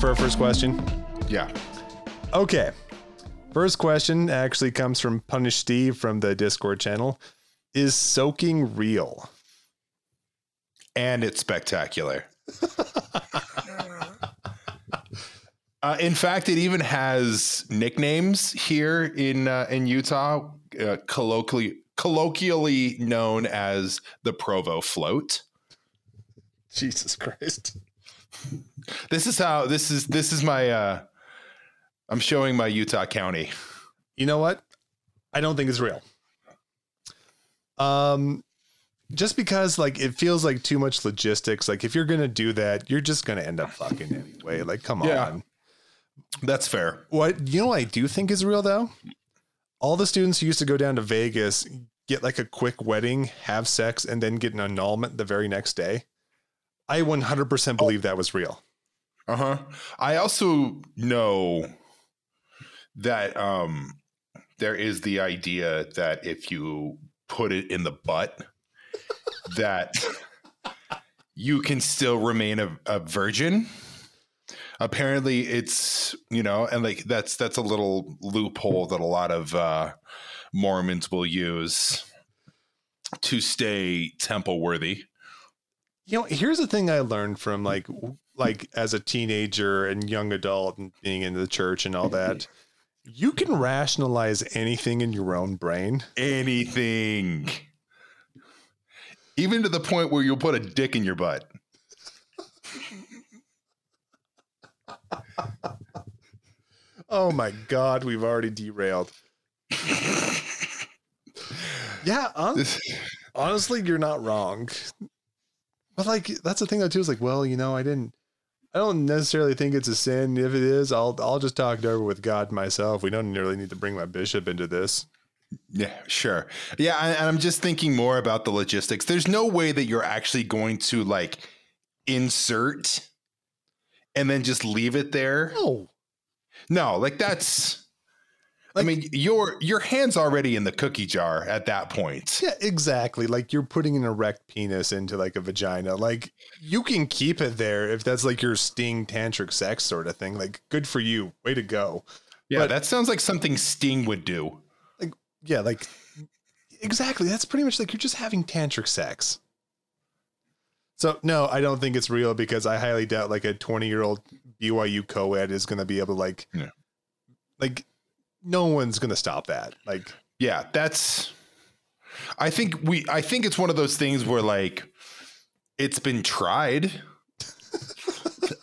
for our first question? Yeah. Okay. First question actually comes from Punish Steve from the Discord channel. Is soaking real? And it's spectacular. uh, in fact, it even has nicknames here in uh, in Utah, uh, colloquially colloquially known as the Provo Float. Jesus Christ. This is how this is this is my uh I'm showing my Utah County. You know what? I don't think it's real. Um just because like it feels like too much logistics. Like if you're gonna do that, you're just gonna end up fucking anyway. Like, come Yeah. on. That's fair. What you know what I do think is real though? All the students who used to go down to Vegas get like a quick wedding, have sex, and then get an annulment the very next day. I 100% believe that was real. Uh-huh. I also know that um there is the idea that if you put it in the butt that you can still remain a, a virgin. Apparently it's, you know, and like that's that's a little loophole that a lot of uh Mormons will use to stay temple worthy. You know, here's the thing I learned from like like as a teenager and young adult and being in the church and all that. You can rationalize anything in your own brain. anything. Even to the point where you'll put a dick in your butt. Oh my god, we've already derailed. yeah, um, hon- honestly, you're not wrong. But like that's the thing though too, is like, well, you know, I didn't I don't necessarily think it's a sin. If it is, I'll I'll just talk it over with God myself. We don't really need to bring my bishop into this. Yeah, sure. Yeah, and and I'm just thinking more about the logistics. There's no way that you're actually going to like insert and then just leave it there. No. No, like that's I mean, your your hand's already in the cookie jar at that point. Yeah, exactly. Like you're putting an erect penis into like a vagina. Like you can keep it there if that's like your sting tantric sex sort of thing. Like good for you. Way to go. Yeah, But- that sounds like something Sting would do. Like yeah, like exactly. That's pretty much like you're just having tantric sex. So no, I don't think it's real because I highly doubt like a 20 year old BYU co-ed is going to be able to like, Yeah. like no one's going to stop that. Like, Yeah, that's I think we I think it's one of those things where like it's been tried.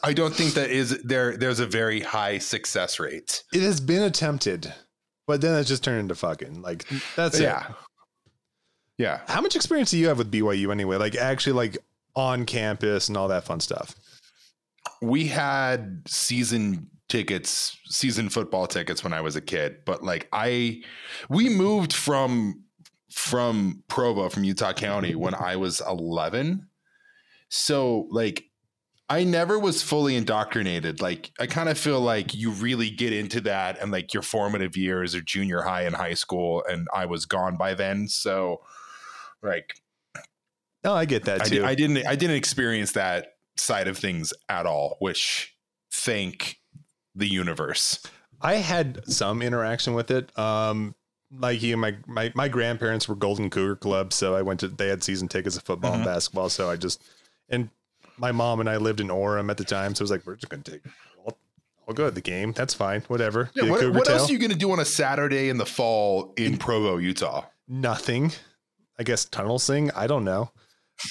I don't think that is there there's a very high success rate. it has been attempted, but then it just turned into fucking like that's it. yeah. Yeah. How much experience do you have with BYU anyway? Like actually like on campus and all that fun stuff. We had season tickets, season football tickets when I was a kid, but like I we moved from from Provo from Utah County when I was 11. So like I never was fully indoctrinated. Like I kind of feel like you really get into that and like your formative years are junior high and high school and I was gone by then. So like No, I get that I, too. di- I didn't I didn't experience that side of things at all, which thank the universe. I had some interaction with it. Um, like you, my, my my grandparents were Golden Cougar Club, so I went to. They had season tickets of football and Mhm. basketball, so I just and my mom and I lived in Orem at the time, so it was like we're just gonna take. I'll, I'll go to the game. That's fine. Whatever. Yeah, what what else are you going to do on a Saturday in the fall in Provo, Utah? Nothing. I guess tunnel sing. I don't know.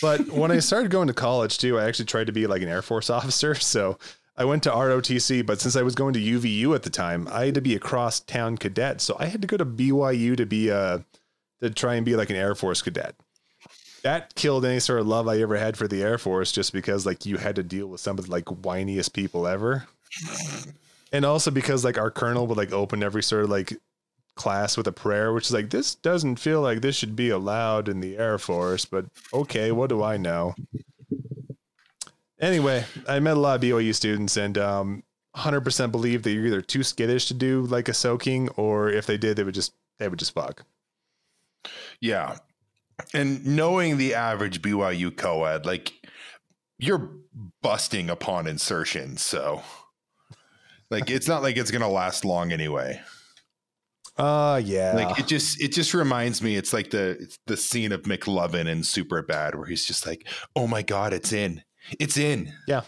But when I started going to college too, I actually tried to be like an Air Force officer. So I went to ROTC, but since I was going to UVU at the time, I had to be a cross town cadet. So I had to go to BYU to be a to try and be like an Air Force cadet. That killed any sort of love I ever had for the Air Force just because like you had to deal with some of the like whiniest people ever. And also because like our colonel would like open every sort of like class with a prayer, which is like, this doesn't feel like this should be allowed in the Air Force, but okay, what do I know? Anyway, I met a lot of BYU students and um, 100% believe that you're either too skittish to do like a soaking, or if they did, they would just they would just fuck. Yeah. And knowing the average BYU co-ed, like you're busting upon insertion. So like it's not like it's gonna last long anyway. Uh yeah. Like it just it just reminds me. It's like the it's the scene of McLovin in Superbad where he's just like, "Oh my god, it's in, it's in." Yeah.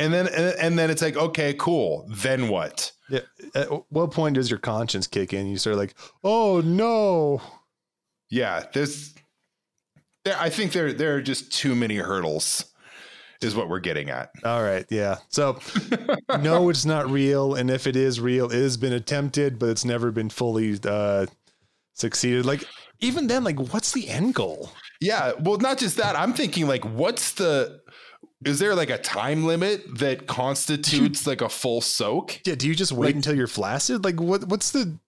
And then and, then it's like, okay, cool. Then what? yeah. At what point does your conscience kick in? You start like, oh no. Yeah, there's. There, I think there there are just too many hurdles, is what we're getting at. All right, yeah. So no, it's not real, and if it is real, it has been attempted, but it's never been fully uh, succeeded. Like even then, like what's the end goal? Yeah, well, not just that. I'm thinking like, what's the? Is there like a time limit that constitutes like a full soak? Yeah, do you just wait Like- until you're flaccid? Like what? What's the?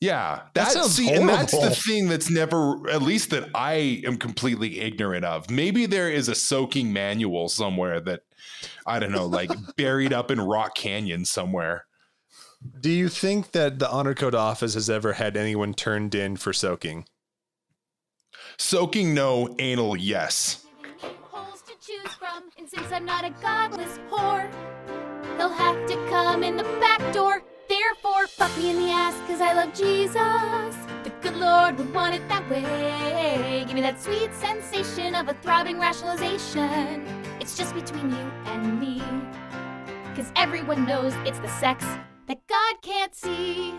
Yeah, That that's sounds see, and that's the thing that's never, at least that I am completely ignorant of. Maybe there is a soaking manual somewhere that I don't know, like buried up in Rock Canyon somewhere. Do you think that the honor code office has ever had anyone turned in for soaking? Soaking no, anal yes. holes to choose from, and since I'm not a godless whore, he'll have to come in the back door. Therefore, fuck me in the ass, cause I love Jesus. The good Lord would want it that way. Give me that sweet sensation of a throbbing rationalization. It's just between you and me. Cause everyone knows it's the sex that God can't see.